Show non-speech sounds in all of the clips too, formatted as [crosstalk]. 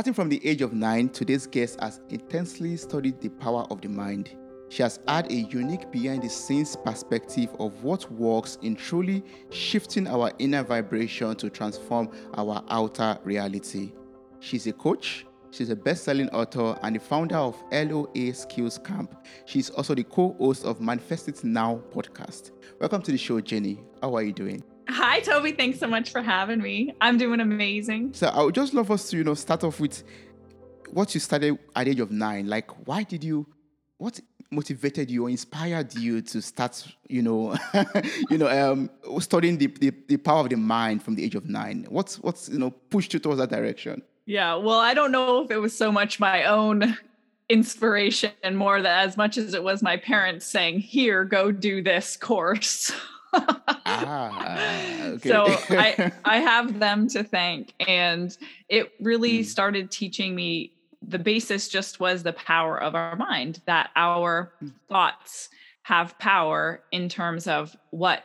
Starting from the age of nine, today's guest has intensely studied the power of the mind. She has had a unique behind the scenes perspective of what works in truly shifting our inner vibration to transform our outer reality. She's a coach, she's a best selling author, and the founder of LOA Skills Camp. She's also the co host of Manifest It Now podcast. Welcome to the show, Jenny. How are you doing? Hi, Toby. Thanks so much for having me. I'm doing amazing. So I would just love us to, you know, start off with what you started at the age of nine. Like, why did you, what motivated you or inspired you to start, you know, [laughs] you know, um, studying the, the, the power of the mind from the age of nine? What's, what's, you know, pushed you towards that direction? Yeah. Well, I don't know if it was so much my own inspiration more that as much as it was my parents saying, here, go do this course. [laughs] ah, [laughs] okay. So I [laughs] I have them to thank, and it really mm. started teaching me the basis. Just was the power of our mind that our mm. thoughts have power in terms of what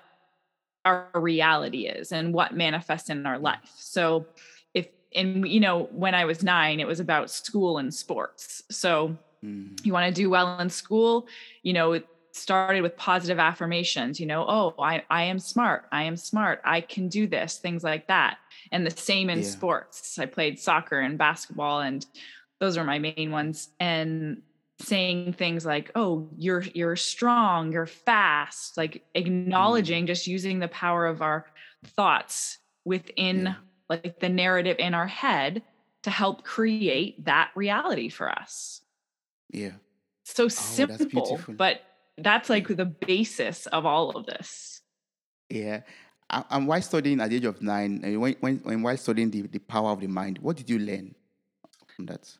our reality is and what manifests in our life. So if and you know when I was nine, it was about school and sports. So mm. you want to do well in school, you know started with positive affirmations you know oh i i am smart i am smart i can do this things like that and the same in yeah. sports i played soccer and basketball and those are my main ones and saying things like oh you're you're strong you're fast like acknowledging mm. just using the power of our thoughts within yeah. like the narrative in our head to help create that reality for us yeah so oh, simple but that's like the basis of all of this. Yeah. And while studying at the age of nine, when, when, when while studying the, the power of the mind, what did you learn from that?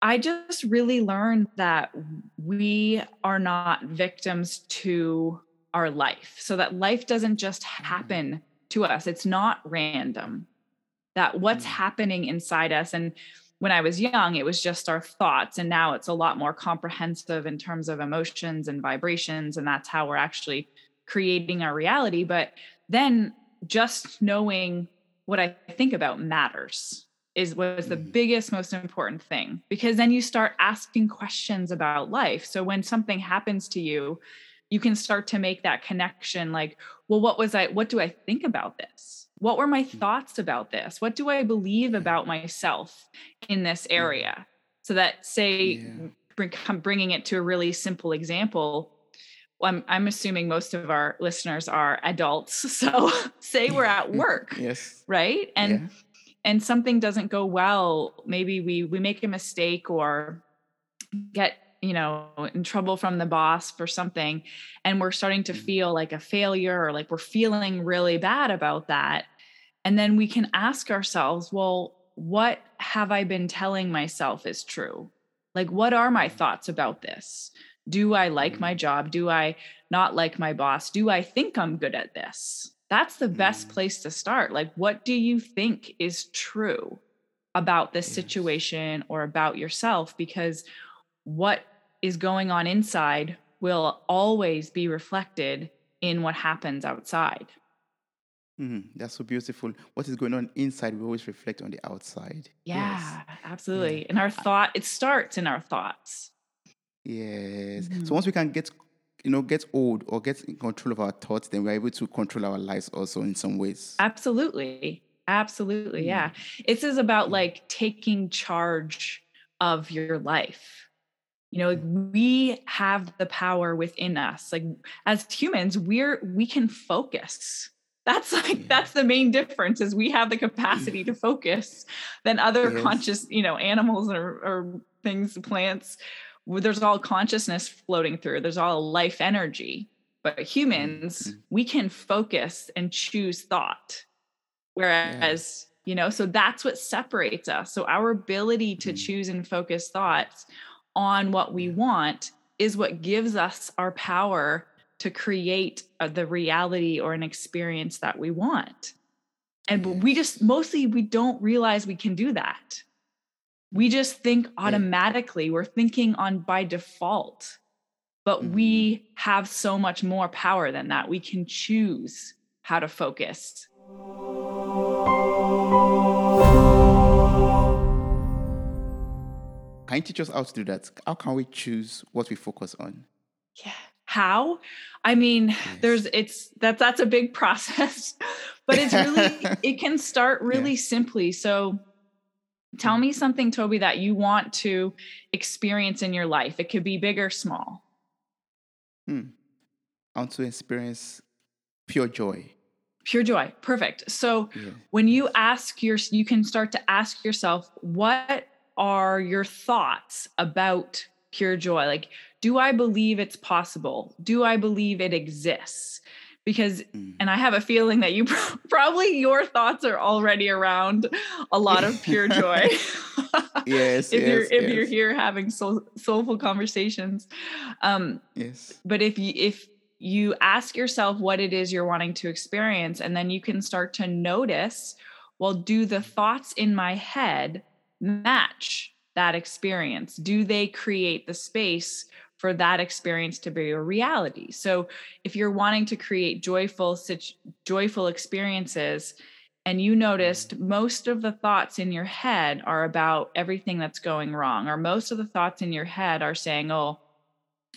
I just really learned that we are not victims to our life. So that life doesn't just mm-hmm. happen to us, it's not random. That what's mm-hmm. happening inside us and when I was young, it was just our thoughts. And now it's a lot more comprehensive in terms of emotions and vibrations. And that's how we're actually creating our reality. But then just knowing what I think about matters is was the mm-hmm. biggest most important thing because then you start asking questions about life so when something happens to you you can start to make that connection like well what was i what do i think about this what were my mm. thoughts about this? What do I believe about myself in this area? So that, say, bring, bringing it to a really simple example, I'm, I'm assuming most of our listeners are adults. [laughs] So, say we're at [laughs] work, yes, right, and yeah. and something doesn't go well. Maybe we we make a mistake or get you know in trouble from the boss for something and we're starting to mm. feel like a failure or like we're feeling really bad about that and then we can ask ourselves well what have i been telling myself is true? Like what are my mm. thoughts about this? Do i like my mm. job? Do i not like my boss? Do i think i'm good at this? That's the best place to start like what do you think is true about this situation or about yourself? Because what is going on inside will always be reflected in what happens outside. Mm-hmm. That's so beautiful. What is going on inside, we always reflect on the outside. Yeah, yes. absolutely. Yeah. And our thought, it starts in our thoughts. Yes. Mm-hmm. So once we can get, you know, get old or get in control of our thoughts, then we're able to control our lives also in some ways. Absolutely. Absolutely. Mm-hmm. Yeah. This is about like taking charge of your life you know we have the power within us like as humans we're we can focus that's like that's the main difference is we have the capacity to [laughs] focus than other yes. conscious you know animals or, or things plants there's all consciousness floating through there's all life energy but humans mm-hmm. we can focus and choose thought whereas yeah. you know so that's what separates us so our ability to mm-hmm. choose and focus thoughts on what we want is what gives us our power to create uh, the reality or an experience that we want. And we just mostly we don't realize we can do that. We just think automatically, we're thinking on by default. But mm-hmm. we have so much more power than that. We can choose how to focus. Can you teach us how to do that? How can we choose what we focus on? Yeah. How? I mean, yes. there's it's that that's a big [laughs] process, but it's really [laughs] it can start really yeah. simply. So tell mm. me something, Toby, that you want to experience in your life. It could be big or small. Hmm. I want to experience pure joy. Pure joy. Perfect. So yeah. when you ask your, you can start to ask yourself, what are your thoughts about pure joy? Like, do I believe it's possible? Do I believe it exists? Because, mm. and I have a feeling that you [laughs] probably your thoughts are already around a lot of pure joy. [laughs] [laughs] yes, if yes, you're if yes. you're here having soul, soulful conversations, um, yes. But if you if you ask yourself what it is you're wanting to experience and then you can start to notice well do the thoughts in my head match that experience? Do they create the space for that experience to be a reality? So if you're wanting to create joyful such joyful experiences and you noticed most of the thoughts in your head are about everything that's going wrong or most of the thoughts in your head are saying oh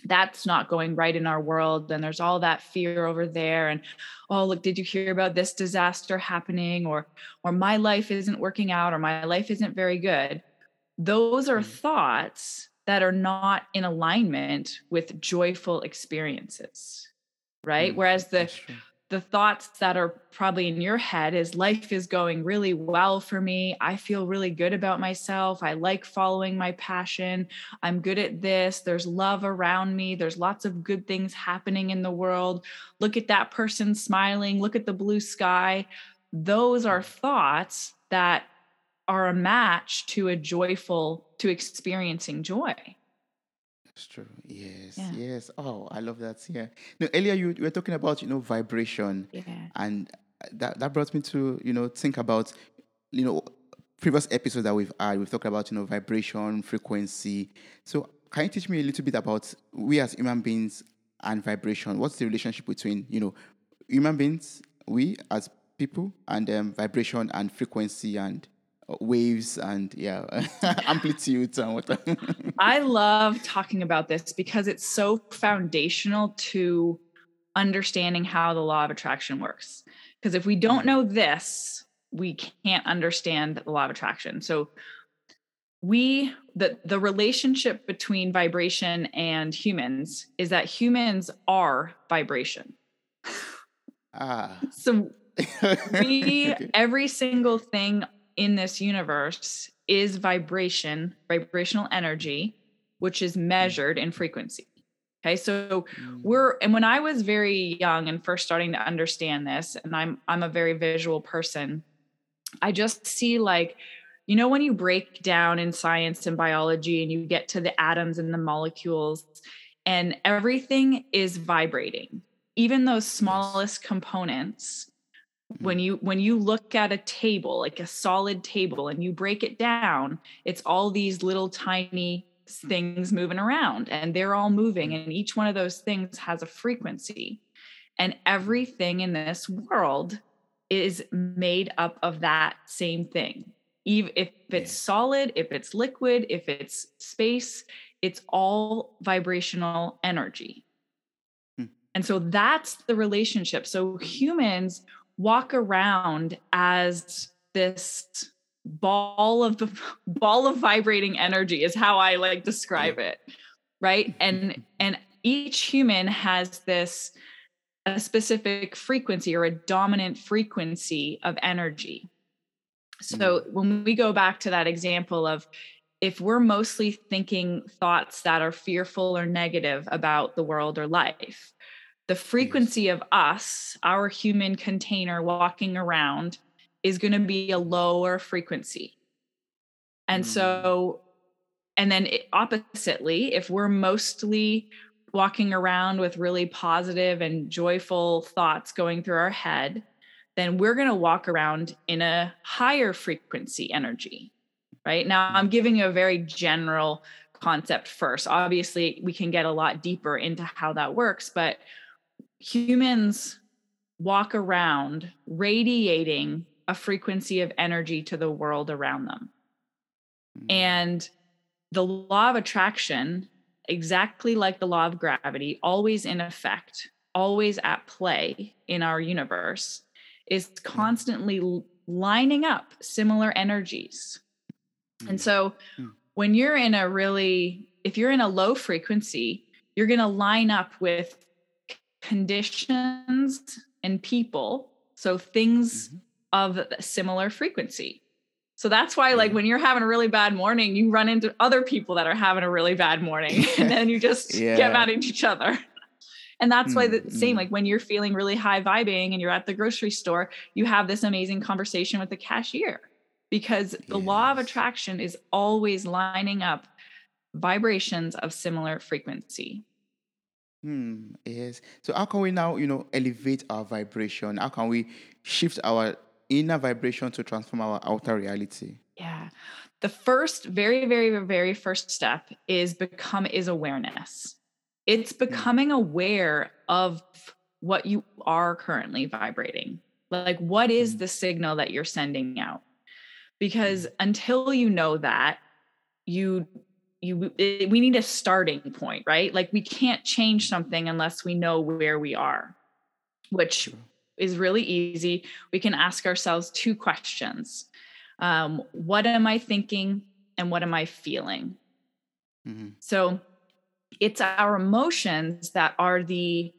that's not going right in our world and there's all that fear over there and oh look did you hear about this disaster happening? Or or my life isn't working out or my life isn't very good. Those are mm. thoughts that are not in alignment with joyful experiences right? Mm, whereas the the thoughts that are probably in your head is life is going really well for me. I feel really good about myself. I like following my passion. I'm good at this. There's love around me. There's lots of good things happening in the world. Look at that person smiling. Look at the blue sky. Those are thoughts that are a match to a joyful, to experiencing joy. That's true. Yes, Yeah. yes. Oh, I love that. Yeah. No, earlier you, you were talking about, you know, vibration, Yeah. and that that brought me to, you know, think about, you know, previous episodes that we've had. We've talked about, you know, vibration, frequency. So, can you teach me a little bit about we as human beings and vibration? What's the relationship between, you know, human beings, we as people, and um, vibration and frequency and waves and yeah [laughs] amplitudes and what [laughs] i love talking about this because it's so foundational to understanding how the law of attraction works. Because if we don't know this we can't understand the law of attraction. So we the the relationship between vibration and humans is that humans are vibration. Ah. [laughs] So we okay. every single thing in this universe is vibration, vibrational energy, which is mm. measured in frequency. Okay, so mm. we're and when I was very young and first starting to understand this, and I'm I'm a very visual person, I just see like, you know, when you break down in science and biology and you get to the atoms and the molecules, and everything is vibrating, even those smallest components when you when you look at a table like a solid table and you break it down it's all these little tiny things moving around and they're all moving mm-hmm. and each one of those things has a frequency. And everything in this world is made up of that same thing. Even if it's solid if it's liquid if it's space it's all vibrational energy. Hmm. and so that's the relationship. So humans walk around as this ball of [laughs] ball of vibrating energy is how I like describe it right? And and each human has this a specific frequency or a dominant frequency of energy. So mm-hmm. when we go back to that example of if we're mostly thinking thoughts that are fearful or negative about the world or life the frequency of us, our human container walking around, is going to be a lower frequency. And mm. so, and then it, oppositely, if we're mostly walking around with really positive and joyful thoughts going through our head, then we're going to walk around in a higher frequency energy. Right now, I'm giving you a very general concept first. Obviously, we can get a lot deeper into how that works, but humans walk around radiating a frequency of energy to the world around them. Mm. And the law of attraction, exactly like the law of gravity, always in effect, always at play in our universe, is mm. constantly lining up similar energies. And mm. so mm. when you're in a really, if you're in a low frequency, you're going to line up with conditions and people. So things mm-hmm. of similar frequency. So that's why, like, when you're having a really bad morning, you run into other people that are having a really bad morning, [laughs] and then you [laughs] just yeah. get mad at each other. And that's mm, why the mm-hmm. same, like when you're feeling really high vibing and you're at the grocery store, you have this amazing conversation with the cashier because the yes. law of attraction is always lining up vibrations of similar frequency. Hmm, yes. So how can we now, you know, elevate our vibration? How can we shift our inner vibration to transform our outer reality? Yeah. The first, very, very, very first step is become is awareness. It's hmm. becoming aware of what you are currently vibrating. Like, what is hmm. the signal that you're sending out? Because hmm. until you know that, you you it, we need a starting point right like we can't change something unless we know where we are which is really easy. We can ask ourselves two questions um, What am I thinking? And what am I feeling? Mm-hmm. So it's our emotions that are the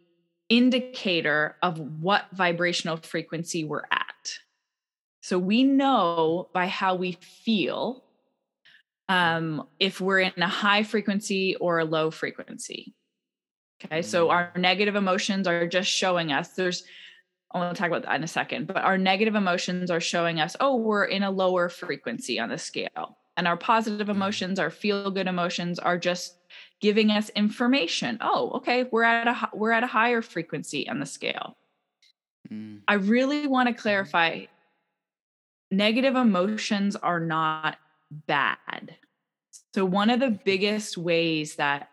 indicator of what vibrational frequency we're at. So we know by how we feel um, if we're in a high frequency or a low frequency. Okay, so mm-hmm. our negative emotions are just showing us there's I want to talk about that in a second, but our negative emotions are showing us, oh, we're in a lower frequency on the scale. And our positive mm-hmm. emotions, our feel good emotions are just giving us information. Oh, okay, we're at a we're at a higher frequency on the scale. Mm. I really want to mm-hmm. clarify negative emotions are not bad. So one of the mm-hmm. biggest ways that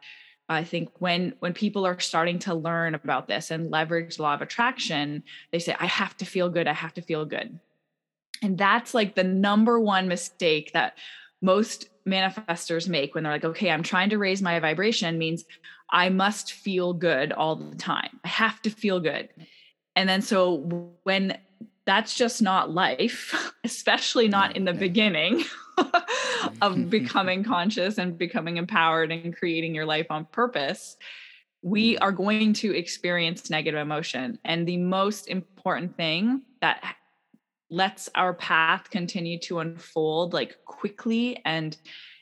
I think when when people are starting to learn about this and leverage law of attraction, they say, I have to feel good. I have to feel good. And that's like the number one mistake that most manifestors make when they're like, okay, I'm trying to raise my vibration means I must feel good all the time. I have to feel good. And then so when that's just not life, [laughs] especially not in the beginning. [laughs] of [laughs] becoming conscious and becoming empowered and creating your life on purpose, we mm. are going to experience negative emotion. And the most important thing that lets our path continue to unfold like quickly and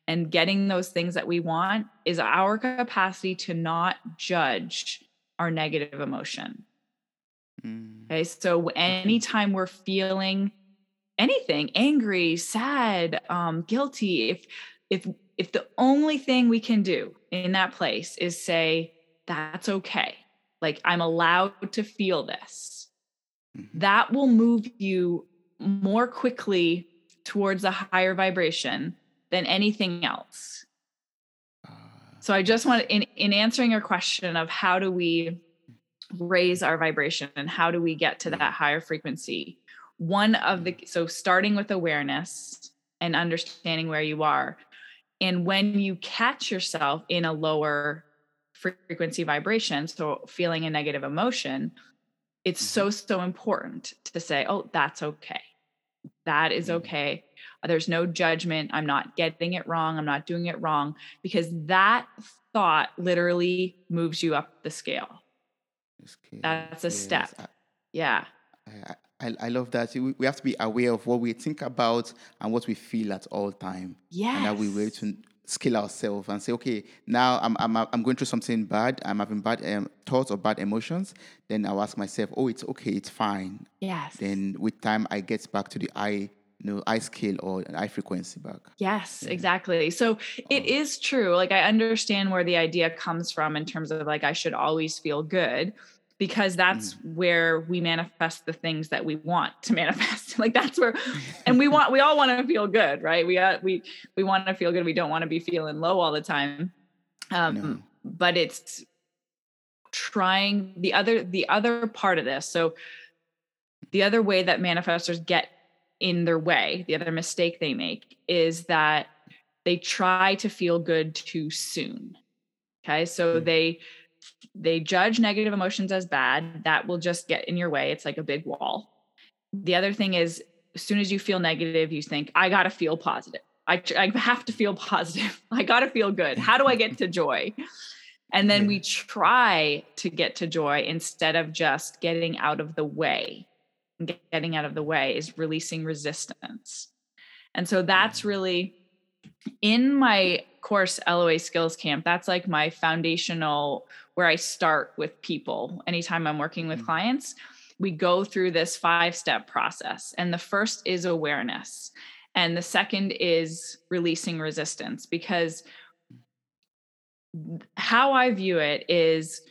and getting those things that we want is our capacity to not judge our negative emotion. Mm. Okay, so anytime we're feeling anything angry sad um, guilty if if if the only thing we can do in that place is say that's okay. Like i'm allowed to feel this. Mm-hmm. that will move you more quickly towards a higher vibration than anything else. Uh, so i just want in in answering your question of how do we raise our vibration and how do we get to that higher frequency one of the so starting with awareness and understanding where you are and when you catch yourself in a lower frequency vibration so feeling a negative emotion it's so mm-hmm. so important to say oh that's okay. That is mm-hmm. okay. There's no judgment. I'm not getting it wrong. I'm not doing it wrong because that thought literally moves you up the scale. That's a step. Yeah. I, I I love that. We, we have to be aware of what we think about and what we feel at all time. Yeah. And that we were to scale ourselves and say, okay, now I'm, I'm, I'm going through something bad. I'm having bad um, thoughts or bad emotions. Then I'll ask myself, oh, it's okay. It's fine. Yes. Then with time, I get back to the I you know, eye scale or an eye frequency back. Yes, yeah. exactly. So it is true. Like I understand where the idea comes from in terms of like I should always feel good because that's mm. where we manifest the things that we want to [laughs] manifest like that's where and we want we all want to feel good right we got we we want to feel good we don't want to be feeling low all the time um no. but it's trying the other the other part of this so the other way that manifestors get in their way the other mistake they make is that they try to feel good too soon. Okay. So mm-hmm. they they judge negative emotions as bad. That will just get in your way. It's like a big wall. The other thing is as soon as you feel negative, you think, I gotta feel positive. I, I have to feel [laughs] positive. I gotta feel good. How do I get to joy? And then we try to get to joy instead of just getting out of the way. Getting out of the way is releasing resistance. And so that's really in my course, LOA Skills Camp, that's like my foundational where I start with people anytime I'm working with mm-hmm. clients. We go through this five step process. And the first is awareness. And the second is releasing resistance because how I view it is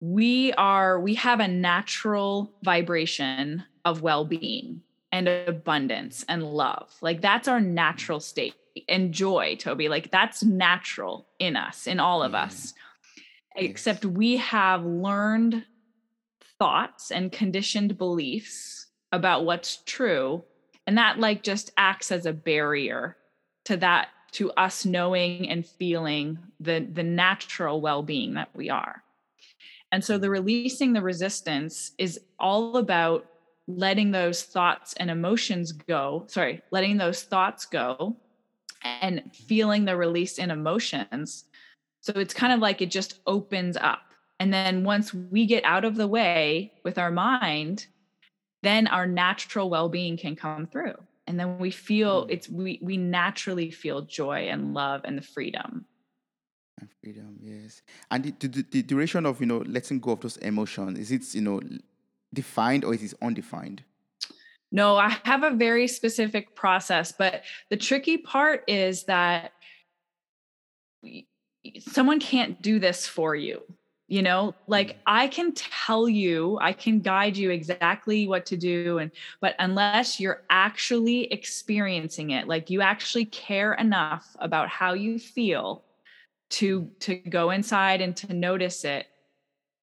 we are we have a natural vibration of well-being and abundance and love. Like that's our natural state. And joy, Toby, like that's natural in us, in all of yeah. us. Except we have learned thoughts and conditioned beliefs about what's true and that like just acts as a barrier to that to us knowing and feeling the the natural well-being that we are and so the mm. releasing the resistance is all about letting those thoughts and emotions go sorry letting those thoughts go and feeling the release in emotions. So it's kind of like it just opens up. And then once we get out of the way with our mind then our natural well-being can come through. And then we feel mm. it's we we naturally feel joy and love and the freedom. And freedom yes. And the, the, the duration of you know letting go of those emotions is it you know defined or is it undefined no i have a very specific process but the tricky part is that someone can't do this for you you know like mm. i can tell you i can guide you exactly what to do and but unless you're actually experiencing it like you actually care enough about how you feel to to go inside and to notice it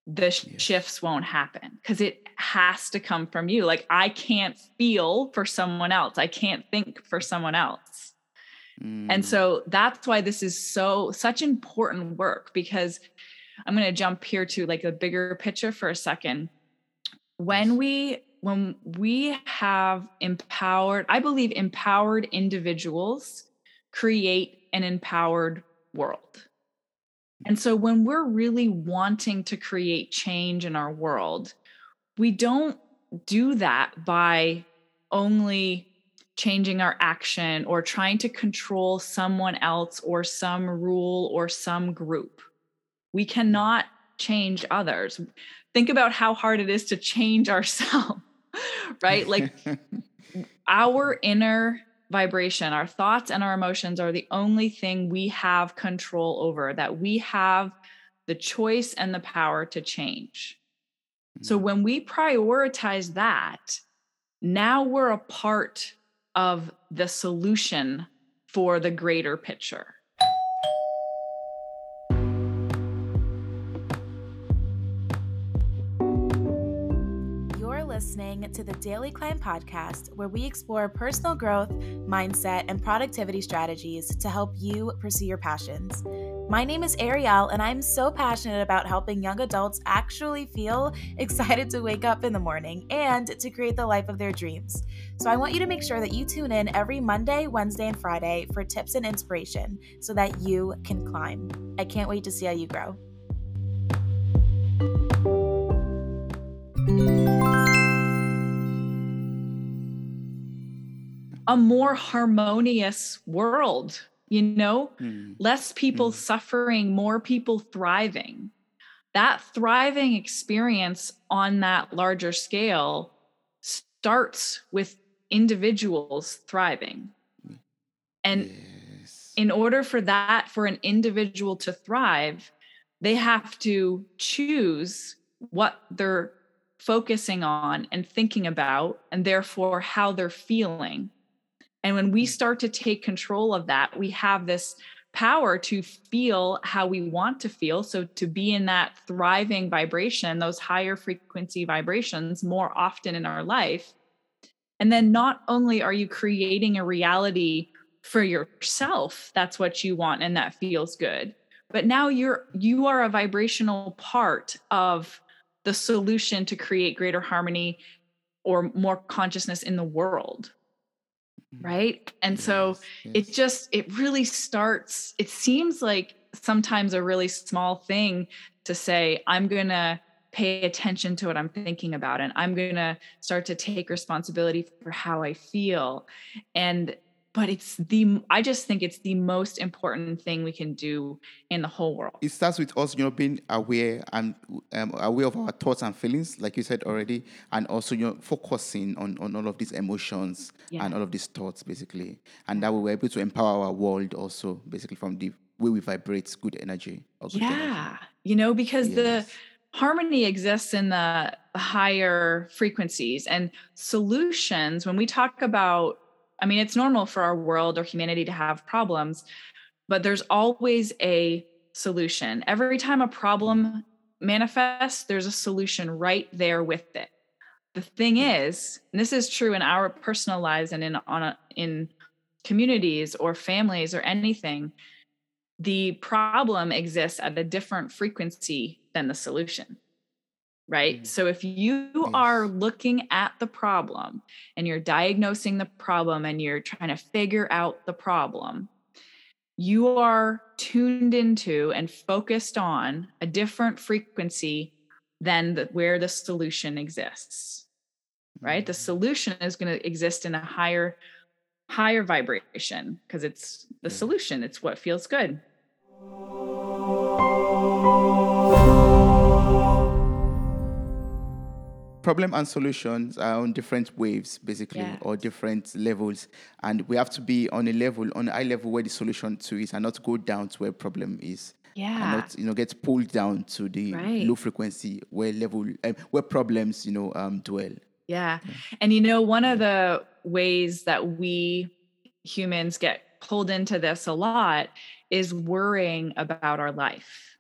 the yes. shifts won't happen because it has to come from you like i can't feel for someone else i can't think for someone else mm. and so that's why this is so such important work because I'm going to jump here to like a bigger picture for a second. When we when we have empowered, I believe empowered individuals create an empowered world. And so when we're really wanting to create change in our world, we don't do that by only changing our action or trying to control someone else or some rule or some group. We cannot change others. Think about how hard it is to change [laughs] ourselves, right? Like [laughs] our inner vibration, our thoughts and our emotions are the only thing we have control over, that we have the choice and the power to change. So mm-hmm. when we prioritize that, now we're a part of the solution for the greater picture. To the Daily Climb podcast, where we explore personal growth, mindset, and productivity strategies to help you pursue your passions. My name is Ariel, and I'm so passionate about helping young adults actually feel [laughs] excited to wake up in the morning and to create the life of their dreams. So I want you to make sure that you tune in every Monday, Wednesday, and Friday for tips and inspiration so that you can climb. I can't wait to see how you grow a more harmonious world you know mm. less people mm. suffering more people thriving that thriving experience on that larger scale starts with individuals thriving and yes. in order for that for an individual to thrive they have to choose what they're focusing on and thinking about and therefore how they're feeling and when we start to take control of that, we have this power to feel how we want to feel. So to be in that thriving vibration, those higher frequency vibrations more often in our life. And then not only are you creating a reality for yourself that's what you want and that feels good but now you're you are a vibrational part of the solution to create greater harmony or more consciousness in the world. Mm-hmm. right? And yes, so yes. it just it really starts it seems like sometimes a really small thing to say i'm going to pay attention to what i'm thinking about and i'm going to start to take responsibility for how i feel. And but it's the i just think it's the most important thing we can do in the whole world it starts with us you know being aware and um, aware of our thoughts and feelings like you said already and also you know focusing on on all of these emotions yeah. and all of these thoughts basically and that we were able to empower our world also basically from the way we vibrate good energy good yeah energy. you know because yes. the harmony exists in the higher frequencies and solutions when we talk about I mean, it's normal for our world or humanity to have problems, but there's always a solution. Every time a problem manifests, there's a solution right there with it. The thing hmm. is, and this is true in our personal lives and in on a, in communities or families or anything, the problem exists at a different frequency than the solution right? Mm-hmm. So if you yes. are looking at the problem and you're diagnosing the problem and you're trying to figure out the problem, you are tuned into and focused on a different frequency than the, where the solution exists. Right? The mm-hmm. solution is going to exist in a higher higher vibration because it's the solution, it's what feels good. Problem and solutions are on different waves basically yes. or different levels and we have to be on a level on a high level where the solution to is and not go down to where problem is yeah and not you know get pulled down to the right. low frequency where level um, where problems you know um, dwell yeah. yeah and you know one of the ways that we humans get pulled into this a lot is worrying about our life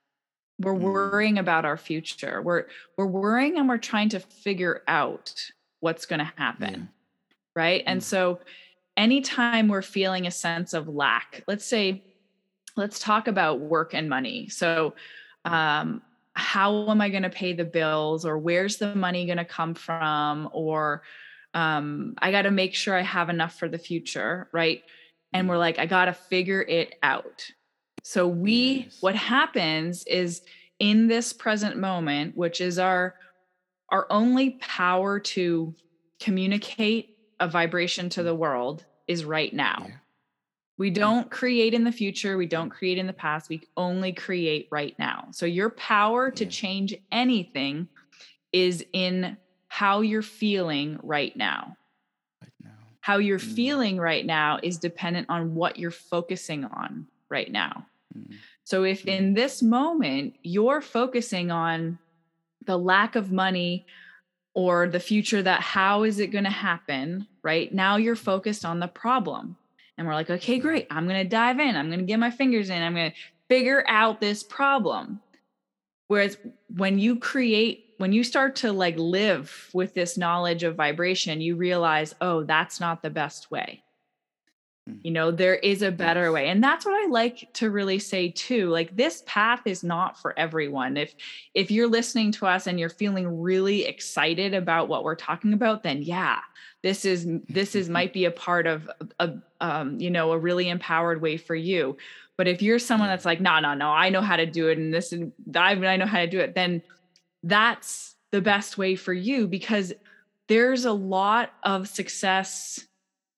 we're mm. worrying about our future we're we're worrying and we're trying to figure out what's going to happen yeah. right and mm. so anytime we're feeling a sense of lack let's say let's talk about work and money so mm. um how am i going to pay the bills or where's the money going to come from or um i got to make sure i have enough for the future right and we're like i got to figure it out so we yes. what happens is in this present moment, which is our our only power to communicate a vibration to the world is right now. Yeah. We don't create in the future, we don't create in the past, we only create right now. So your power to change anything is in how you're feeling right now. Right now. How you're mm. feeling right now is dependent on what you're focusing on right now. Mm. So if in this moment you're focusing on the lack of money or the future that how is it going to happen, right? Now you're focused on the problem. And we're like, okay, great. I'm going to dive in. I'm going to get my fingers in. I'm going to figure out this problem. Whereas when you create, when you start to like live with this knowledge of vibration, you realize, oh, that's not the best way. Mm. you know there is a better way and that's what i like to really say too like this path is not for everyone. If if you're listening to us and you're feeling really excited about what we're talking about then yeah this is this is might be a part of a um, you know a really empowered way for you. But if you're someone that's like no no no i know how to do it and this and I, I know how to do it then that's the best way for you because there's a lot of success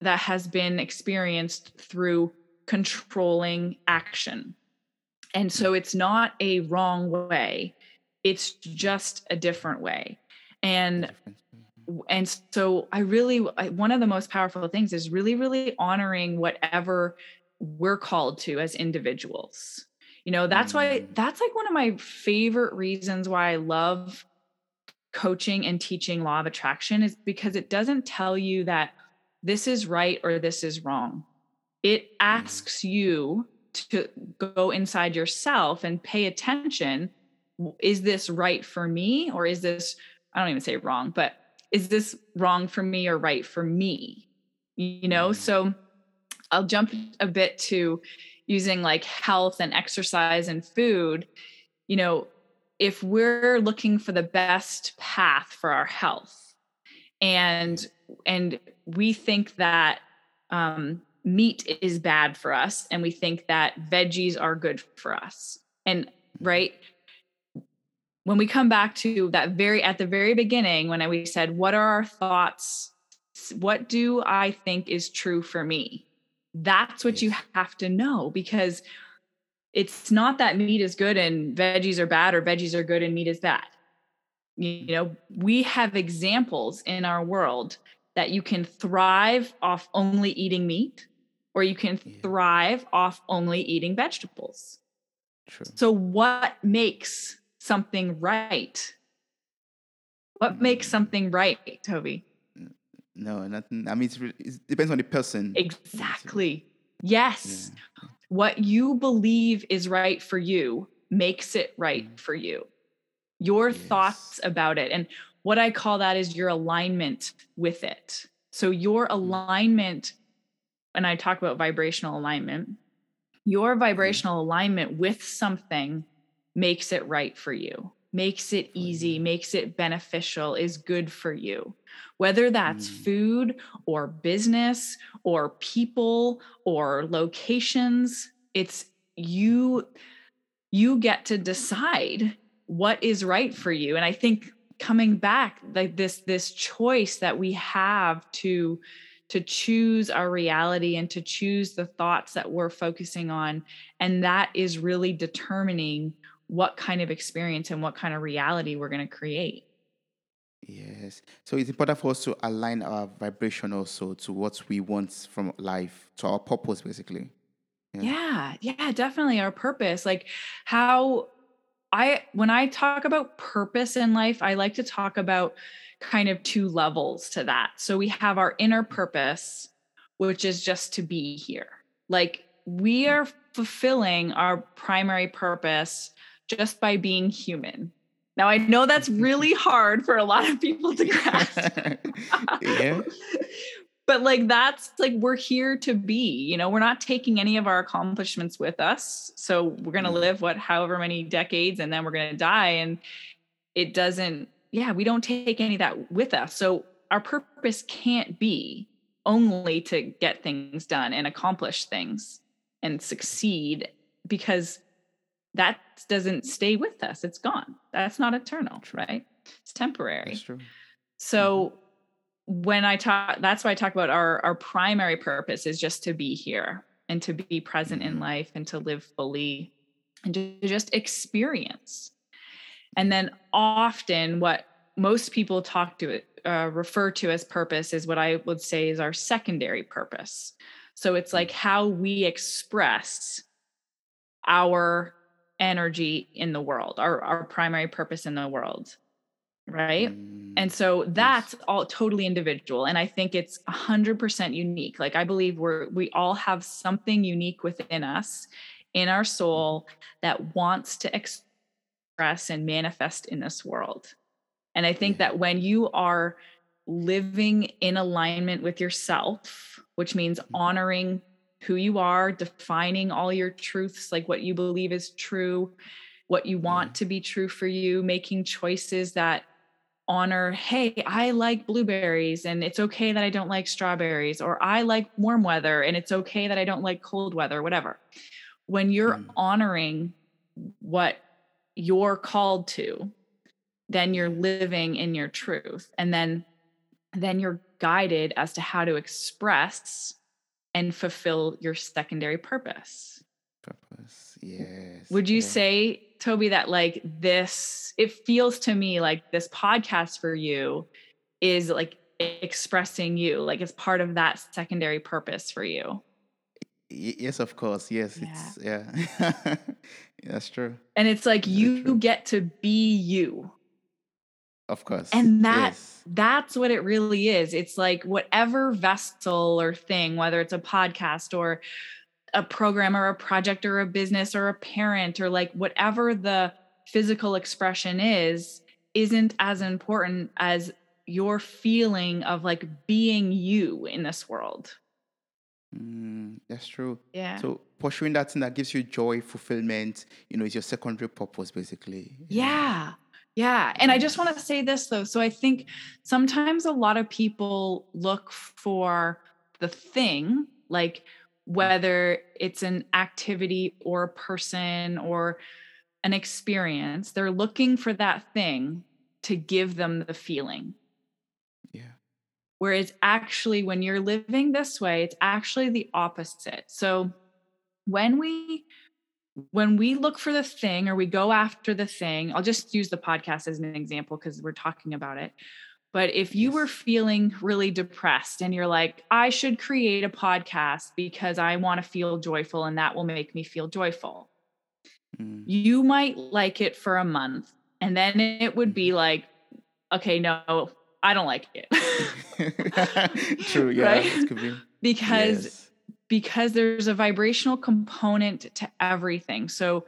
that has been experienced through controlling action. And so it's not a wrong way, it's just a different way. And and so I really one of the most powerful things is really really honoring whatever we're called to as individuals. You know, that's why mm. that's like one of my favorite reasons why I love coaching and teaching law of attraction is because it doesn't tell you that this is right or this is wrong. It mm. asks you to go inside yourself and pay attention. Is this right for me? Or is this, I don't even say wrong, but is this wrong for me or right for me? You know, mm. so I'll jump a bit to using like health and exercise and food. You know, if we're looking for the best path for our health and and we think that um, meat is bad for us and we think that veggies are good for us. And right when we come back to that very at the very beginning when we said what are our thoughts? What do i think is true for me? That's what you have to know because it's not that meat is good and veggies are bad or veggies are good and meat is bad. You know we have examples in our world that you can thrive off only eating meat or you can yeah. thrive off only eating vegetables True. so what makes something right what mm. makes something right toby no nothing i mean it depends on the person exactly yes yeah. what you believe is right for you makes it right mm. for you your yes. thoughts about it and what I call that is your alignment with it. So your mm. alignment, and I talk about vibrational alignment, your mm-hmm. vibrational alignment with something makes it right for you, makes it easy, makes it beneficial, is good for you. Whether that's mm. food or business or people or locations, it's you you get to decide what is right for you. And I think coming back like this this choice that we have to to choose our reality and to choose the thoughts that we're focusing on and that is really determining what kind of experience and what kind of reality we're going to create. Yes. So it's important for us to align our vibration also to what we want from life to our purpose basically. Yeah. Yeah, yeah definitely our purpose. Like how I when I talk about purpose in life, I like to talk about kind of two levels to that. So we have our inner purpose, which is just to be here. Like we are fulfilling our primary purpose just by being human. Now I know that's [laughs] really hard for a lot of people to [laughs] grasp. yeah [laughs] but like that's like we're here to be you know we're not taking any of our accomplishments with us. So we're going to mm. live what however many decades and then we're going to die and it doesn't yeah we don't take any of that with us. So our purpose can't be only to get things done and accomplish things and succeed because that doesn't stay with us. It's gone. That's not eternal right? It's temporary. So mm-hmm when I talk, that's why I talk about our our primary purpose is just to be here and to be present in mm-hmm. life and to live fully and to just experience. And then often, what most people talk to it uh, refer to as purpose is what I would say is our secondary purpose. So it's like mm. how we express our energy in the world, our, our primary purpose in the world right mm, and so that's yes. all totally individual and i think it's 100% unique like i believe we're we all have something unique within us in our soul that wants to express and manifest in this world and i think yeah. that when you are living in alignment with yourself which means mm-hmm. honoring who you are defining all your truths like what you believe is true what you want to be true for you making choices that honor hey i like blueberries and it's okay that i don't like strawberries or i like warm weather and it's okay that i don't like cold weather whatever when you're mm. honoring what you're called to then you're living in your truth and then then you're guided as to how to express and fulfill your secondary purpose purpose yes would you yes. say Toby, that like this, it feels to me like this podcast for you is like expressing you, like it's part of that secondary purpose for you. Yes, of course. Yes, yeah. it's yeah. [laughs] That's true. And it's like you get to be you. Of course. And that yes. that's what it really is. It's like whatever vessel or thing, whether it's a podcast or a program or a project or a business or a parent or like whatever the physical expression is isn't as important as your feeling of like being you in this world Mm, that's true. Yeah. So pursuing that thing that gives you joy, fulfillment, you know, is your secondary purpose, basically. Yeah. Yeah. And I just want to say this though. So I think sometimes a lot of people look for the thing, like whether it's an activity or a person or an experience, they're looking for that thing to give them the feeling. Yeah. Whereas actually, when you're living this way, it's actually the opposite. So when we when we look for the thing or we go after the thing, I'll just use the podcast as an example because we're talking about it. But if you were feeling really depressed and you're like, I should create a podcast because I want to feel joyful and that will make me feel joyful, mm. you might like it for a month. And then it would be mm-hmm. like, okay, no, I don't like it. [laughs] [laughs] True. Yeah. Right? Be. Because yes because there's a vibrational component to everything. So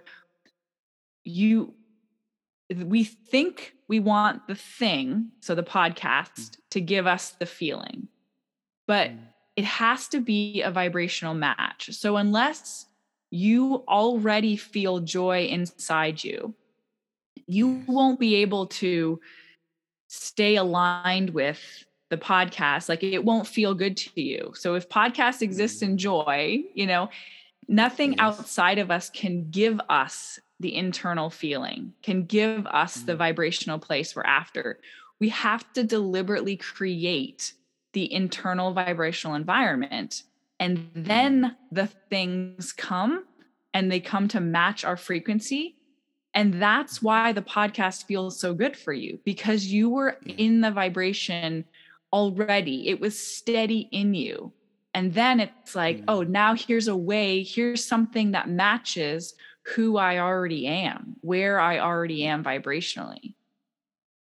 you we think we want the thing, so the podcast mm. to give us the feeling. But mm. it has to be a vibrational match. So unless you already feel joy inside you, you won't be able to stay aligned with the podcast like it won't feel good to you so if podcasts exist in mm. joy you know nothing outside of us can give us the internal feeling can give us the mm. vibrational place we're after we have to deliberately create the internal vibrational environment and then mm. the things come and they come to match our frequency and that's why the podcast feels so good for you because you were in the vibration already. It was steady in you. And then it's like, mm. oh, now here's a way, here's something that matches who I already am, where I already am vibrationally.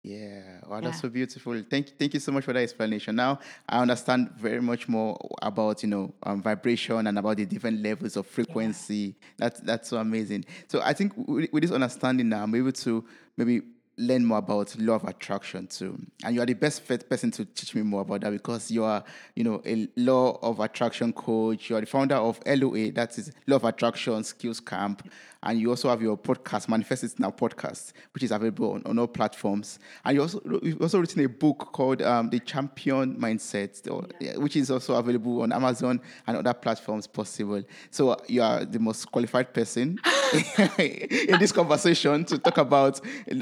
Yeah, wow, that's yeah. so beautiful. Thank, thank you so much for that explanation. Now I understand very much more about you know um, vibration and about the different levels of frequency. Yeah. That's that's so amazing. So I think with, with this understanding now, I'm able to maybe learn more about law of attraction too. And you are the best fit person to teach me more about that because you are, you know, a law of attraction coach. You are the founder of LOA, that is Law of Attraction Skills Camp. And you also have your podcast, Manifest It Now podcast, which is available on, on all platforms. And you also you've also written a book called um, The Champion Mindset, yeah. which is also available on Amazon and other platforms possible. So you are the most qualified person [laughs] in this conversation to talk about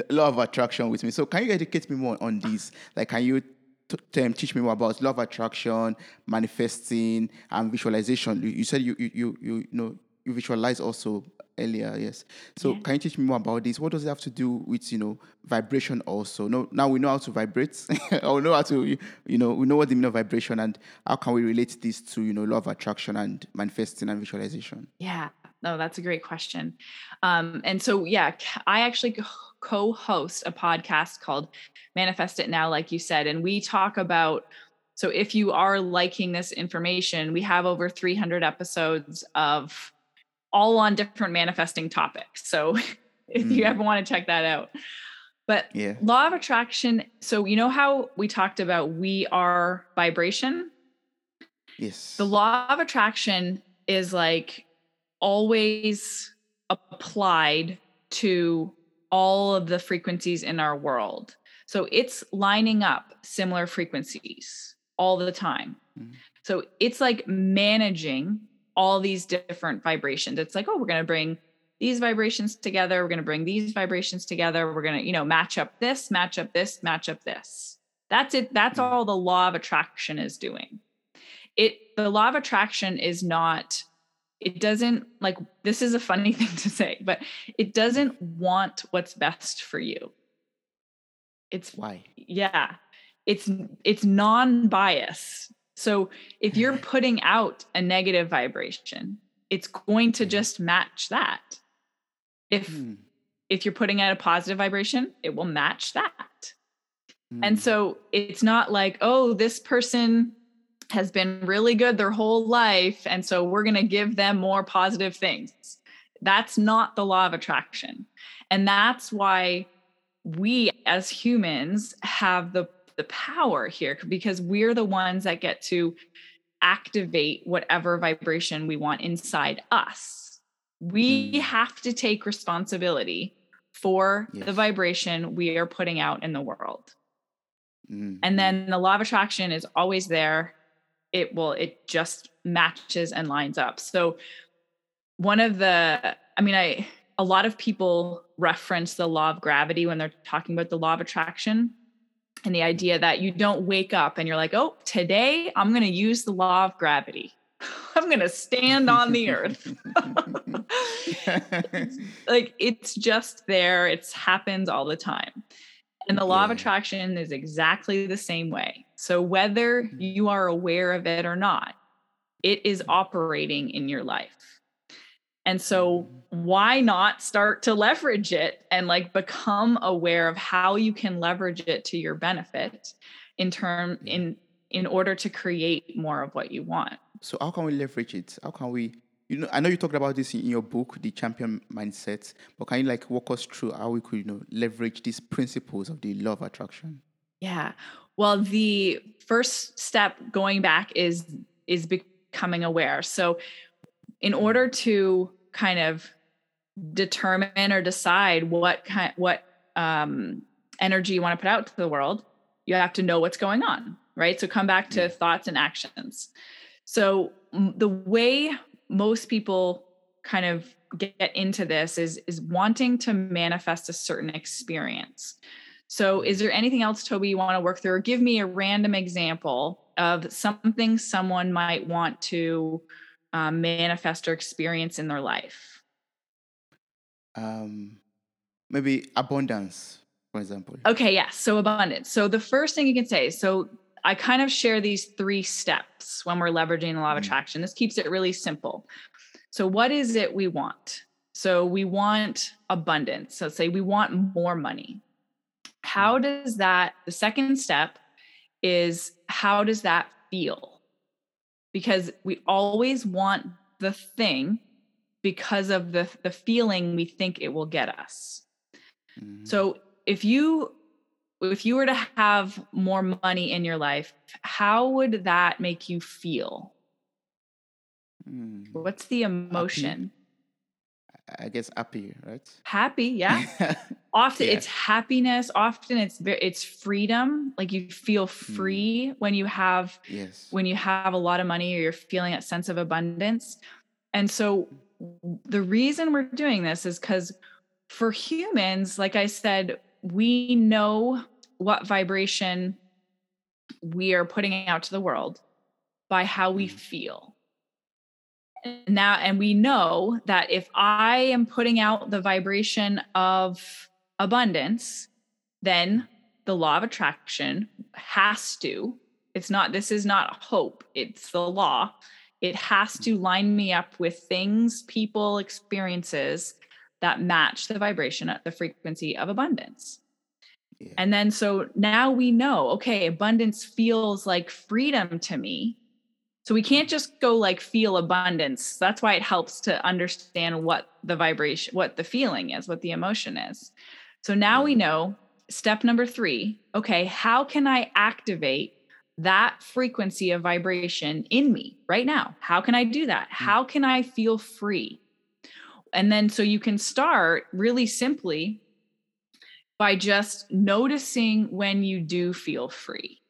law of attraction with me. So can you educate me more on this? Like, can you t- teach me more about love attraction, manifesting, and visualization? You, you said you, you you you know you visualize also earlier yes so yeah. can you teach me more about this what does it have to do with you know vibration also no now we know how to vibrate [laughs] or know how to you know we know what the meaning of vibration and how can we relate this to you know law of attraction and manifesting and visualization yeah no that's a great question um and so yeah i actually co-host a podcast called manifest it now like you said and we talk about so if you are liking this information we have over 300 episodes of all on different manifesting topics. So [laughs] if mm. you ever want to check that out. But yeah. law of attraction, so you know how we talked about we are vibration? Yes. The law of attraction is like always applied to all of the frequencies in our world. So it's lining up similar frequencies all the time. Mm. So it's like managing all these different vibrations. It's like, oh, we're going to bring these vibrations together. We're going to bring these vibrations together. We're going to, you know, match up this, match up this, match up this. That's it. That's mm-hmm. all the law of attraction is doing. It, the law of attraction is not, it doesn't like, this is a funny [laughs] thing to say, but it doesn't want what's best for you. It's why, yeah, it's, it's non bias so if you're [laughs] putting out a negative vibration, it's going to just match that. If mm. if you're putting out a positive vibration, it will match that. Mm. And hmm. so it's not like, oh, this person has been really good their whole life and so we're going to give them more positive things. That's not the law of attraction. And that's why we as humans have the the power here because we're the ones that get to activate whatever vibration we want inside us. We Mm. have to take responsibility for the vibration we are putting out in the world. Mm, And mm, then the law of attraction is always there. It will, it just matches and lines up. So, one of the, I mean, I, a lot of people reference the law of gravity when they're talking about the law of attraction and the idea that you don't wake up and you're like, oh, today I'm going to use the law of gravity. [laughs] I'm going to stand on the earth. [laughs] [laughs] Like it's just there, it's happens all the time. And the law of attraction is exactly the same way. So whether Mhm. you are aware of it or not, it is operating in your life. And so why not start to leverage it and like become aware of how you can leverage it to your benefit in term in in order to create more of what you want. So how can we leverage it? How can we? You know, I know you talked about this in your book, The Champion Mindset, but can you like walk us through how we could, you know, leverage these principles of the law of attraction? Yeah. Well, the first step going back is is becoming aware. So in order to kind of determine or decide what kind what um energy you want to put out to the world, you have to know what's going on, right? So come back to thoughts and actions. So m- the way most people kind of get into this is is wanting to manifest a certain experience. So, is there anything else, Toby, you want to work through, or give me a random example of something someone might want to um, manifest or experience in their life? Um, maybe abundance, for example. Okay, yes. So, abundance. So, the first thing you can say, so I kind of share these three steps when we're leveraging the law of Mm. attraction. This keeps it really simple. So, what is it we want? So, we want abundance. So, say we want more money. How does that, the second step is how does that feel? Because we always want the thing because of the, the feeling we think it will get us. Mhm. So if you if you were to have more money in your life, how would that make you feel? Mm, What's the emotion? I guess happy, right? Happy, yeah. [laughs] Often Yeah. it's happiness, often it's it's freedom, like you feel free when you have yes. when you have a lot of money or you're feeling that sense of abundance. And so the reason we're doing this is cuz for humans, like I said, we know what vibration we are putting out to the world by how we Mm. feel. And Now, and we know that if I am putting out the vibration of abundance, then the law of attraction has to, it's not, this is not hope, it's the law. It has to line me up with things, people, experiences that match the vibration at the frequency of abundance. Yeah. And then so now we know, okay, abundance feels like freedom to me. So we can't just go like feel abundance. That's why it helps to understand what the vibration, what the feeling is, what the emotion is. So now we mm. know step number three okay, how can I activate that frequency of vibration in me right now? How can I do that? Mm. How can I feel free? And then so you can start really simply by just noticing when you do feel free.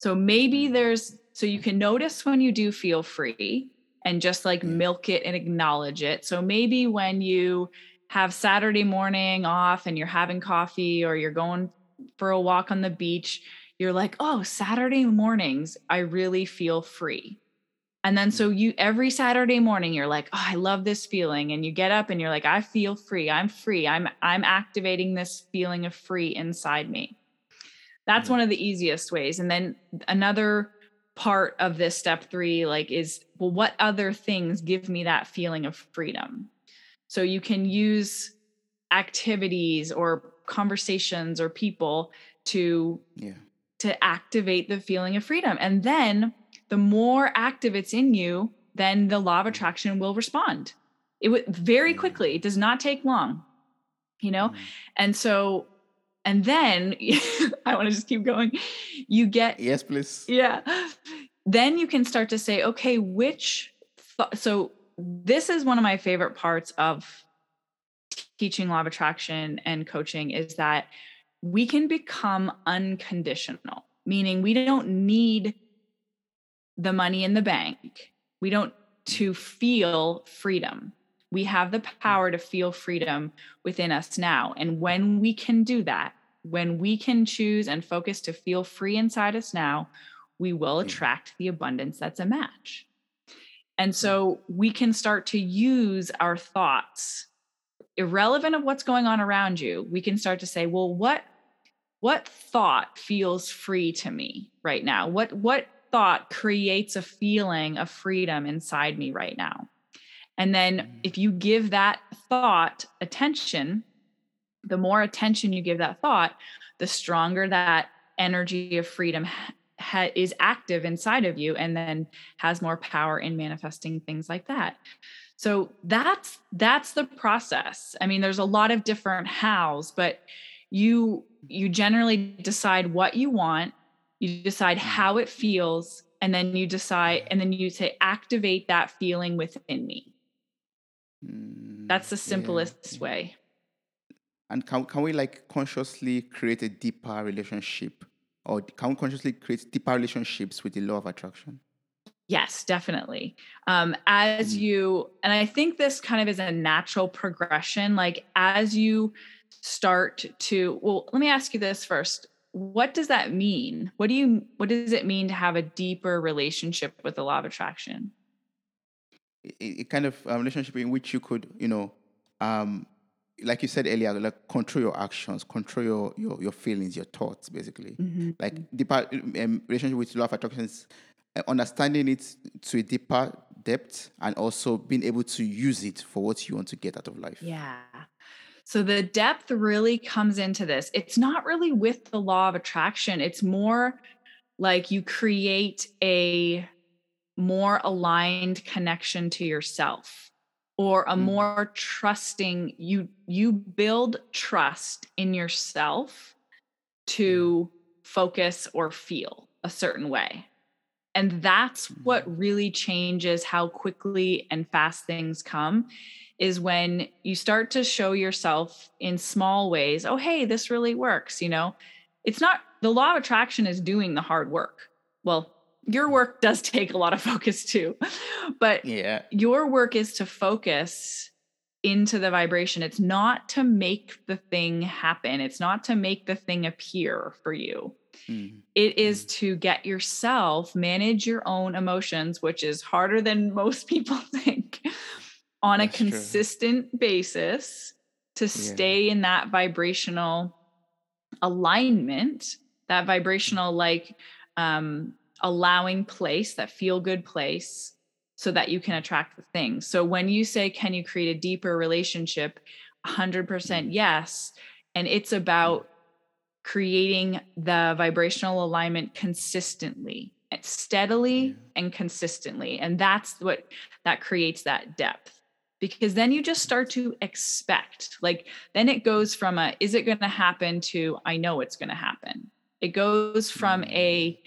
So maybe mm. there's, so you can notice when you do feel free and just like mm. milk it and acknowledge it. So maybe when you have Saturday morning off and you're having coffee or you're going for a walk on the beach, you're like, oh, Saturday mornings, I really feel free. And then mm. so you every Saturday morning you're like, "Oh, I love this feeling." And you get up and you're like, "I feel free. I'm free. I'm I'm activating this feeling of free inside me." That's one of the easiest ways. And then another part of this step 3 like is, well, what other things give me that feeling of freedom? So you can use activities or conversations or people to yeah. to activate the feeling of freedom. And then the more active it's in you, then the law of attraction will respond. It would very quickly. It does not take long, you know? Mm. And so, and then [laughs] I want to just keep going. You get, Yes, please. yeah, then you can start to say, okay, which, th- so this is one of my favorite parts of teaching law of attraction and coaching is that we can become unconditional, meaning we don't need the money in the bank. We don't to feel freedom. We have the hmm. power to feel freedom within us now. And when we can do that, when we can choose and focus to feel free inside us now, we will hmm. attract the abundance that's a match. And hmm. so we can start to use our thoughts, irrelevant of what's going on around you. We can start to say, well, what what thought feels free to me right now? What what thought creates a feeling of freedom inside me right now? And then if you give that thought attention, the more attention you give that thought, the stronger that energy of freedom ha- is active inside of you and then has more power in manifesting things like that. So that's that's the process. I mean there's a lot of different hows but you you generally decide what you want you decide mm-hmm. how it feels and then you decide and then you say activate that feeling within me that's the mm, simplest yeah. way and can, can we like consciously create a deeper relationship or can we consciously create deeper relationships with the law of attraction? Yes, definitely. Um, as mm. you, and I think this kind of is a natural progression. Like as you start to, well, let me ask you this first. What does that mean? What do you, what does it mean to have a deeper relationship with the law of attraction? A, kind of a relationship in which you could, you know, um, like you said earlier, like control your actions, control your your, your feelings, your thoughts, basically. Mm-hmm. Like deeper um, relationship with love attractions, uh, understanding it to a deeper depth, and also being able to use it for what you want to get out of life. Yeah. So the depth really comes into this. It's not really with the law of attraction. It's more like you create a more aligned connection to yourself or a mm-hmm. more trusting you you build trust in yourself to focus or feel a certain way and that's what mm-hmm. really changes how quickly and fast things come is when you start to show yourself in small ways oh hey this really works you know it's not the law of attraction is doing the hard work well your work does take a lot of focus too. But yeah. your work is to focus into the vibration. It's not to make the thing happen. It's not to make the thing appear for you. Mm. It is mm. to get yourself manage your own emotions, which is harder than [laughs] most people think, on That's a consistent true. basis to yeah. stay in that vibrational alignment, that vibrational like um allowing place, that feel good place, so that you can attract the things. So when you say, can you create a deeper relationship? 100% mm-hmm. yes. And it's about creating the vibrational alignment consistently, steadily and consistently. And that's what that creates that depth. Because then you just start to expect, like, then it goes from a, is it going to happen to, I know it's going to happen. It goes from a, mm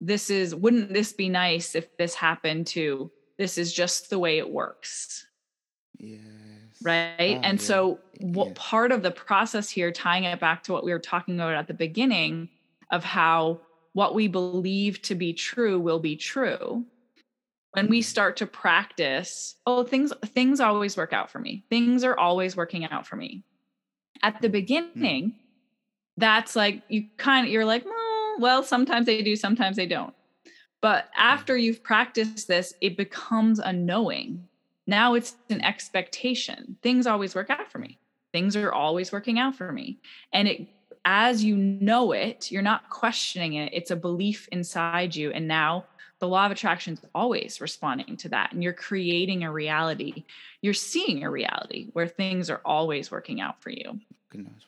this is wouldn't this be nice if this happened to this is just the way it works yes right oh, and yeah. so what yeah. part of the process here tying it back to what we were talking about at the beginning of how what we believe to be true will be true when we mm-hmm. start to practice oh things things always work out for me things are always working out for me at the mm-hmm. beginning mm. that's like you kind of you're like well, well, sometimes they do, sometimes they don't. But after you've practiced this, it becomes a knowing. Now it's an expectation. Things always work out for me. Things are always working out for me. And it as you know it, you're not questioning it. It's a belief inside you. And now the law of attraction is always responding to that. And you're creating a reality. You're seeing a reality where things are always working out for you. Goodness.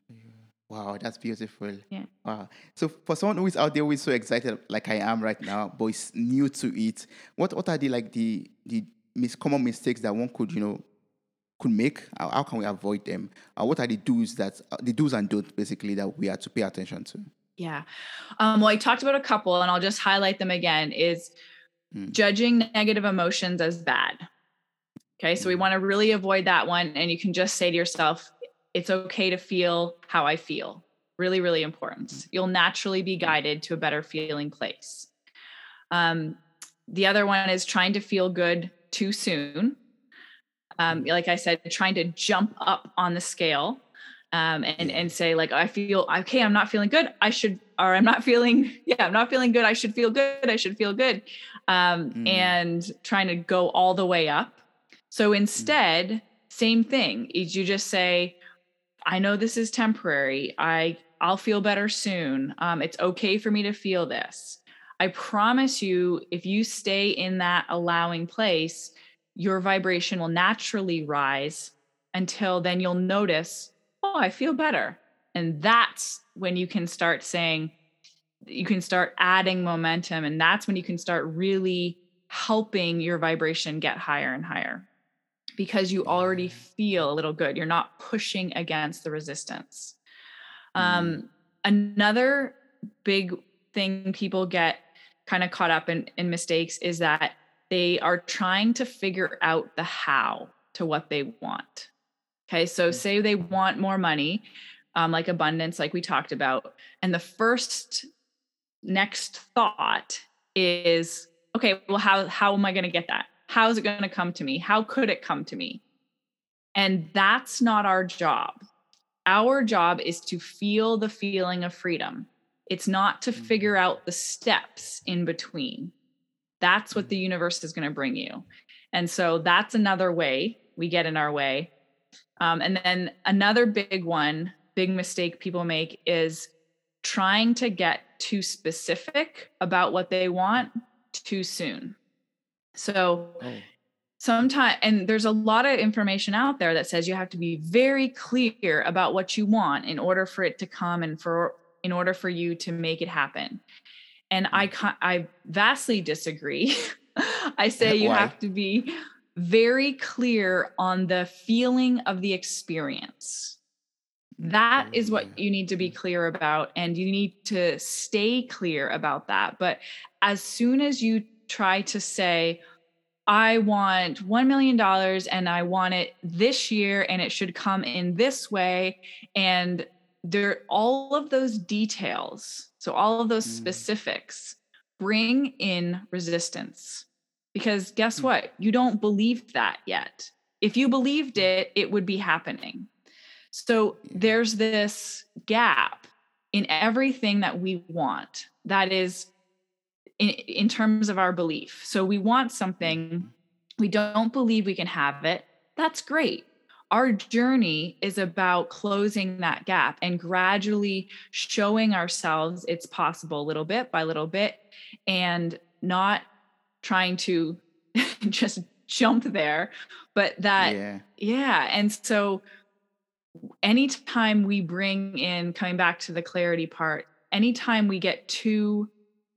Wow, that's beautiful. Yeah. Wow. So for someone who is out there who is so excited like I am right now, but is new to it, what what are the like the the mis- common mistakes that one could, you know, could make? How, how can we avoid them? Uh, what are the do's that uh, the do's and don'ts basically that we have to pay attention to? Yeah. Um, well, I talked about a couple and I'll just highlight them again is mm. judging negative emotions as bad. Okay. So we mm. want to really avoid that one. And you can just say to yourself, it's okay to feel how I feel. Really, really important. Mm. You'll naturally be guided to a better feeling place. Um, the other one is trying to feel good too soon. Um, like I said, trying to jump up on the scale um, and and say like I feel okay, I'm not feeling good. I should, or I'm not feeling, [laughs] yeah, I'm not feeling good. I should feel good. I should feel good, um, mm. and trying to go all the way up. So instead, mm. same thing. Is you just say, I know this is temporary. I I'll feel better soon. Um, it's okay for me to feel this. I promise you, if you stay in that allowing place, your vibration will naturally rise until then you'll notice oh, I feel better. And that's when you can start saying, you can start adding momentum. And that's when you can start really helping your vibration get higher and higher because you already feel a little good. You're not pushing against the resistance. Um, mm. another big thing people get kind of caught up in, in mistakes is that they are trying to figure out the how to what they want. Okay. So, mm. say they want more money, um, like abundance, like we talked about. And the first next thought is, okay, well, how, how am I going to get that? How is it going to come to me? How could it come to me? And that's not our job. Our job is to feel the feeling of freedom. It's not to figure mm. out the steps in between. That's what the mm. universe is going to bring you. And so that's another way we get in our way um, and then another big one, big mistake people make is trying to get too specific about what they want too soon. So oh. sometimes, and there's a lot of information out there that says you have to be very clear about what you want in order for it to come and for in order for you to make it happen. And I mm. I vastly disagree. [laughs] I say you have to be very clear on the feeling of the experience. That is what mm. you need to be clear about, and you need to stay clear about that. But as soon as you try to say, I want $1 million and I want it this year and it should come in this way. And there, all of those details, so all of those mm. specifics bring in resistance because guess hmm. what? You don't believe that yet. If you believed hmm. it, it would be happening. So there's this gap in everything that we want that is in, in terms of our belief. So we want something, we don't believe we can have it. That's great. Our journey is about closing that gap and gradually showing ourselves it's possible little bit by little bit and not trying to [laughs] just jump there but that yeah. yeah and so anytime we bring in coming back to the clarity part anytime we get too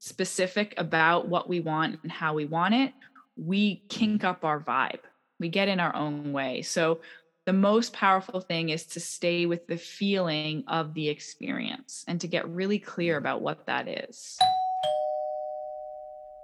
specific about what we want and how we want it we kink mm. up our vibe. We get in our own way. So the most powerful thing is to stay with the feeling of the experience and to get really clear mm. about what that is.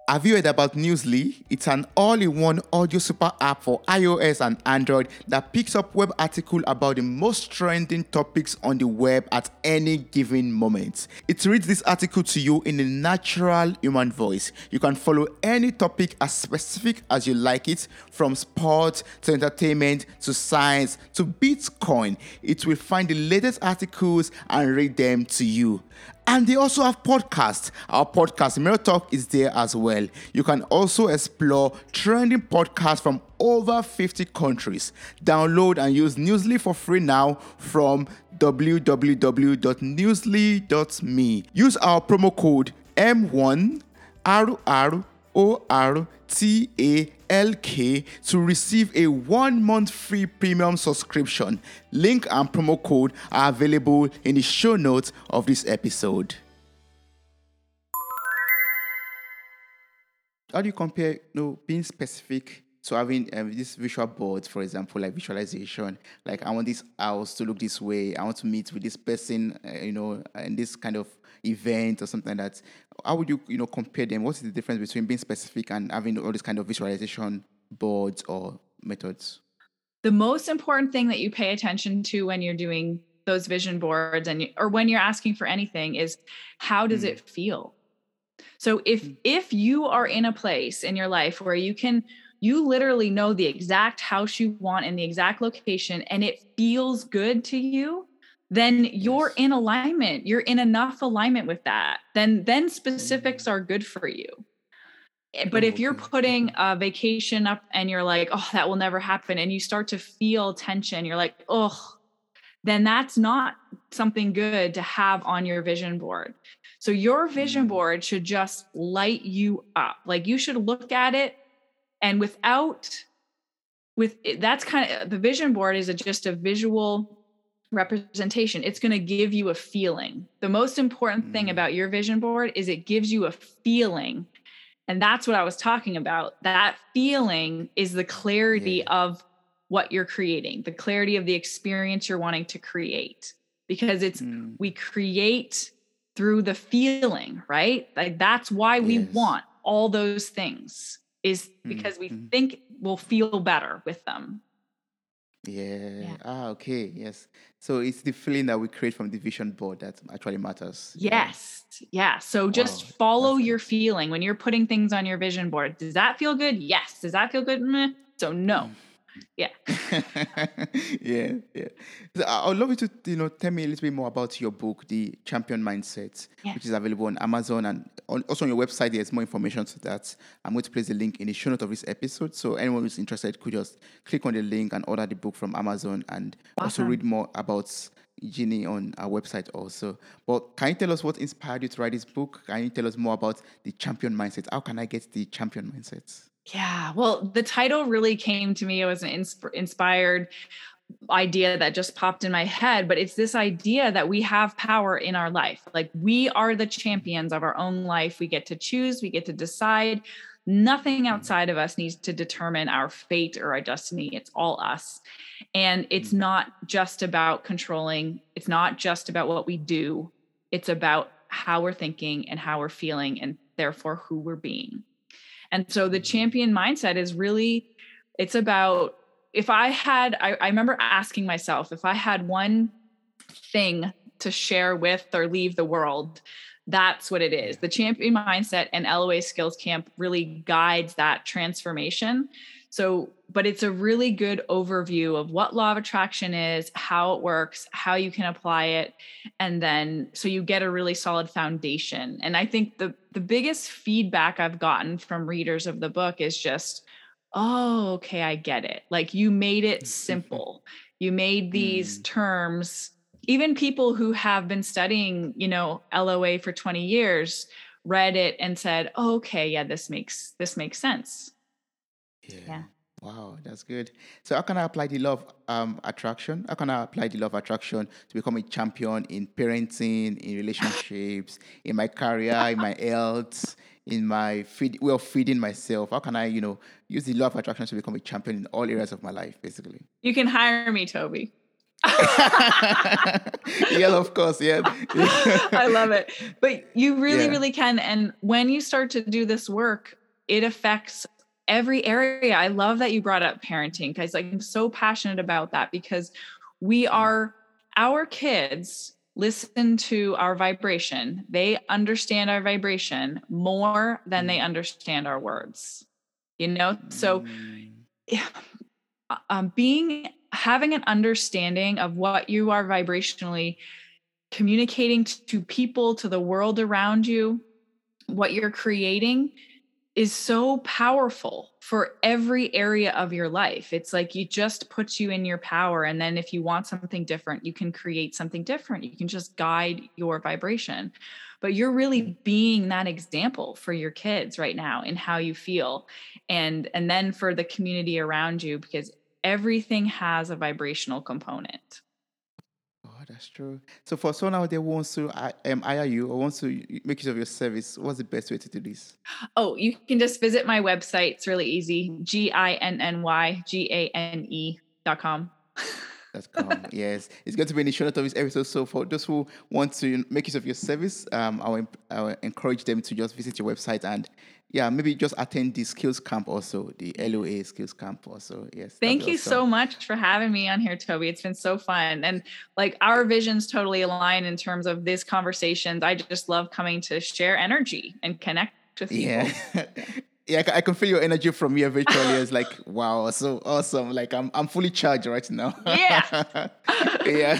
Have you heard about Newsly? It's an all-in-one audio super app for iOS and Android that picks up web articles about the most trending topics on the web at any given moment. It reads this article to you in a natural human voice. You can follow any topic as specific as you like it, from sports to entertainment to science to Bitcoin. It will find the latest articles and read them to you. And they also have podcasts. Our podcast, Mirror Talk, is there as well. You can also explore trending podcasts from over 50 countries. Download and use Newsly for free now from www.newsly.me. Use our promo code M1RR O R T A L K to receive a one month free premium subscription. Link and promo code are available in the show notes of this episode. How do you compare you know, being specific so having um, this visual board, for example, like visualization, like I want this house to look this way. I want to meet with this person, uh, you know, in this kind of event or something like that. How would you, you know, compare them? What's the difference between being specific and having all this kind of visualization boards or methods? The most important thing that you pay attention to when you're doing those vision boards and or when you're asking for anything is how does mm. it feel? So if mm. if you are in a place in your life where you can you literally know the exact house you want in the exact location and it feels good to you then you're in alignment. You're in enough alignment with that. Then then specifics mm. are good for you. Eh, but if you're putting a vacation up and you're like oh that will never happen and you start to feel tension you're like oh then that's not something good to have on your vision board. So your vision mm. board should just light you up. Like you should look at it and without with that's kind of the vision board is a, just a visual representation it's going to give you a feeling the most important thing mm. about your vision board is it gives you a feeling and that's what i was talking about that feeling is the clarity yeah. of what you're creating the clarity of the experience you're wanting to create because it's mm. we create through the feeling right like that's why we yes. want all those things is mm, because we mm. think we'll feel better with them. Yeah. yeah. Ah, okay. Yes. So it's the feeling that we create from the vision board that actually matters. Yes. Yeah. So just wow. follow That's your feeling when you're putting things on your vision board. Does that feel good? Yes. Does that feel good? Meh. So no. Yeah. [laughs] yeah, yeah. So I would love you to, you know, tell me a little bit more about your book, The Champion Mindset, yeah. which is available on Amazon and on, also on your website. There's more information to that. I'm going to place the link in the show note of this episode, so anyone who's interested could just click on the link and order the book from Amazon, and awesome. also read more about Jeannie on our website also. But can you tell us what inspired you to write this book? Can you tell us more about the champion mindset? How can I get the champion mindset? Yeah, well, the title really came to me. It was an insp- inspired idea that just popped in my head, but it's this idea that we have power in our life. Like we are the champions of our own life. We get to choose, we get to decide. Nothing mm. outside of us needs to determine our fate or our destiny. It's all us. And it's mm. not just about controlling, it's not just about what we do, it's about how we're thinking and how we're feeling, and therefore who we're being. And so the champion mindset is really, it's about if I had, I, I remember asking myself if I had one thing to share with or leave the world, that's what it is. The champion mindset and LOA skills camp really guides that transformation. So, but it's a really good overview of what law of attraction is, how it works, how you can apply it, and then so you get a really solid foundation. And I think the the biggest feedback I've gotten from readers of the book is just, "Oh, okay, I get it. Like you made it [laughs] simple. You made these mm. terms even people who have been studying, you know, LOA for 20 years read it and said, oh, "Okay, yeah, this makes this makes sense." Yeah. yeah. Wow, that's good. So, how can I apply the love um, attraction? How can I apply the love attraction to become a champion in parenting, in relationships, in my career, in my health, in my feed, way of feeding myself? How can I, you know, use the love attraction to become a champion in all areas of my life, basically? You can hire me, Toby. [laughs] yeah, of course. Yeah. [laughs] I love it. But you really, yeah. really can. And when you start to do this work, it affects every area. I love that you brought up parenting because like, I'm so passionate about that because we are our kids listen to our vibration. They understand our vibration more than they mm. understand our words. You know, so mm. [sighs] um, being having an understanding of what you are vibrationally communicating to people, to the world around you, what you're creating is so powerful for every area of your life. It's like you just puts you in your power. And then if you want something different, you can create something different. You can just guide your vibration. But you're really being that example for your kids right now in how you feel. And and then for the community around you, because everything has a vibrational component. That's true. So for someone out there who wants to um, hire you or wants to make use of your service, what's the best way to do this? Oh, you can just visit my website. It's really easy. G I N N Y G A N E dot com. [laughs] That's com. yes, it's going to be in the show notes of this episode. So for those who want to make use of your service, um, I will, I will encourage them to just visit your website and yeah, maybe just attend the skills camp also, the LOA skills camp also. Yes. Thank you awesome. so much for having me on here, Toby. It's been so fun. And like our visions totally align in terms of these conversations. I just love coming to share energy and connect with people. [laughs] Yeah. yeah, I can feel your energy from here virtually. It's like, [laughs] wow, so awesome. Like I'm I'm fully charged right now. Yeah. [laughs] yeah.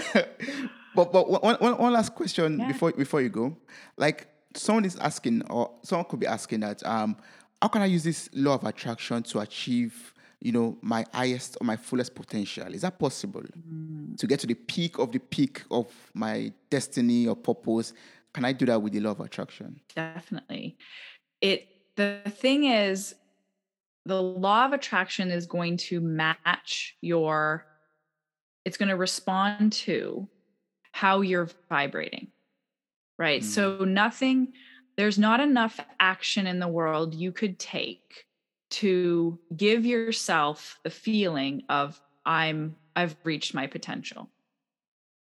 But but one, one, one last question yeah. before before you go. Like someone is asking, or someone could be asking that, um, how can I use this law of attraction to achieve, you know, my highest or my fullest potential? Is that possible? Mm. To get to the peak of the peak of my destiny or purpose? Can I do that with the law of attraction? Definitely. It the thing is, the law of attraction is going to match your, it's going to respond to how you're vibrating right? Mm-hmm. So nothing, there's not enough action in the world you could take to give yourself the feeling of I'm I've reached my potential.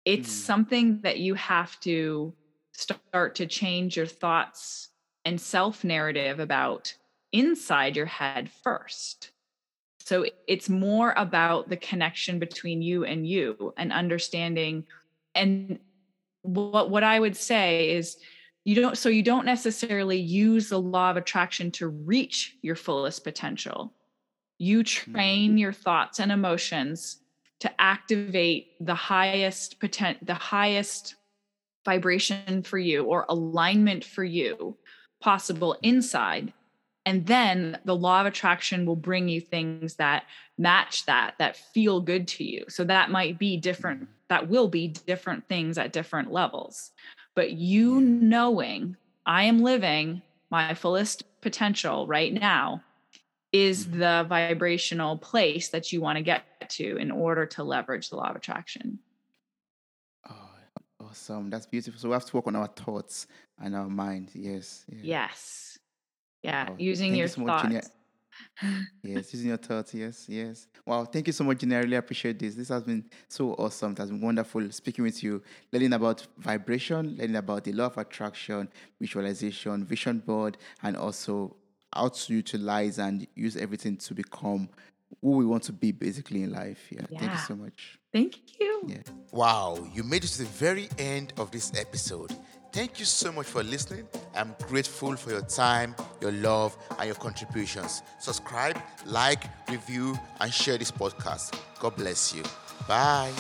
It's mm-hmm. something that you have to start to change your thoughts and self narrative about inside your head first. So it's more about the connection between you and you and understanding and what what I would say is you don't so you don't necessarily use the law of attraction to reach your fullest potential. You train mm-hmm. your thoughts and emotions to activate the highest potent the highest vibration for you or alignment for you possible inside and then the law of attraction will bring you things that match that that feel good to you so that might be different that will be different things at different levels. But you knowing I am living my fullest potential right now is mm-hmm. the vibrational place that you want to get to in order to leverage the law of attraction. Oh, awesome. That's beautiful. So we have to work on our thoughts and our mind. Yes. Yes. yes. Yeah. Oh, Using your so thoughts yes, using your thoughts. Yes, yes. Wow, thank you so much, Gina. I really appreciate this. This has been so awesome. It has been wonderful speaking with you, learning about vibration, learning about the law of attraction, visualization, vision board, and also how to utilize and use everything to become who we want to be basically in life. Yeah. yeah. Thank you so much. Thank you. Yeah. Wow, you made it to the very end of this episode. Thank you so much for listening. I'm grateful for your time, your love, and your contributions. Subscribe, like, review, and share this podcast. God bless you. Bye.